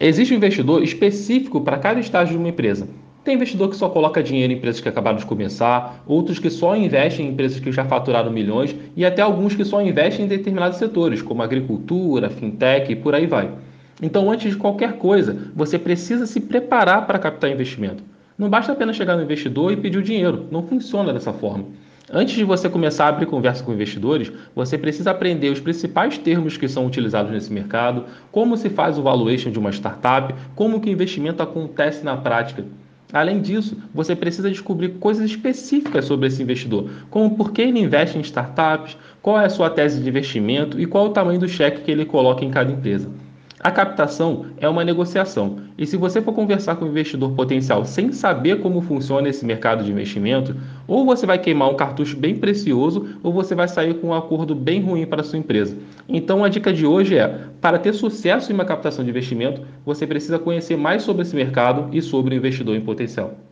Existe um investidor específico para cada estágio de uma empresa. Tem investidor que só coloca dinheiro em empresas que acabaram de começar, outros que só investem em empresas que já faturaram milhões e até alguns que só investem em determinados setores, como agricultura, fintech e por aí vai. Então, antes de qualquer coisa, você precisa se preparar para captar investimento. Não basta apenas chegar no investidor e pedir o dinheiro, não funciona dessa forma. Antes de você começar a abrir conversa com investidores, você precisa aprender os principais termos que são utilizados nesse mercado, como se faz o valuation de uma startup, como que o investimento acontece na prática. Além disso, você precisa descobrir coisas específicas sobre esse investidor, como por que ele investe em startups, qual é a sua tese de investimento e qual o tamanho do cheque que ele coloca em cada empresa. A captação é uma negociação, e se você for conversar com um investidor potencial sem saber como funciona esse mercado de investimento, ou você vai queimar um cartucho bem precioso, ou você vai sair com um acordo bem ruim para a sua empresa. Então a dica de hoje é: para ter sucesso em uma captação de investimento, você precisa conhecer mais sobre esse mercado e sobre o investidor em potencial.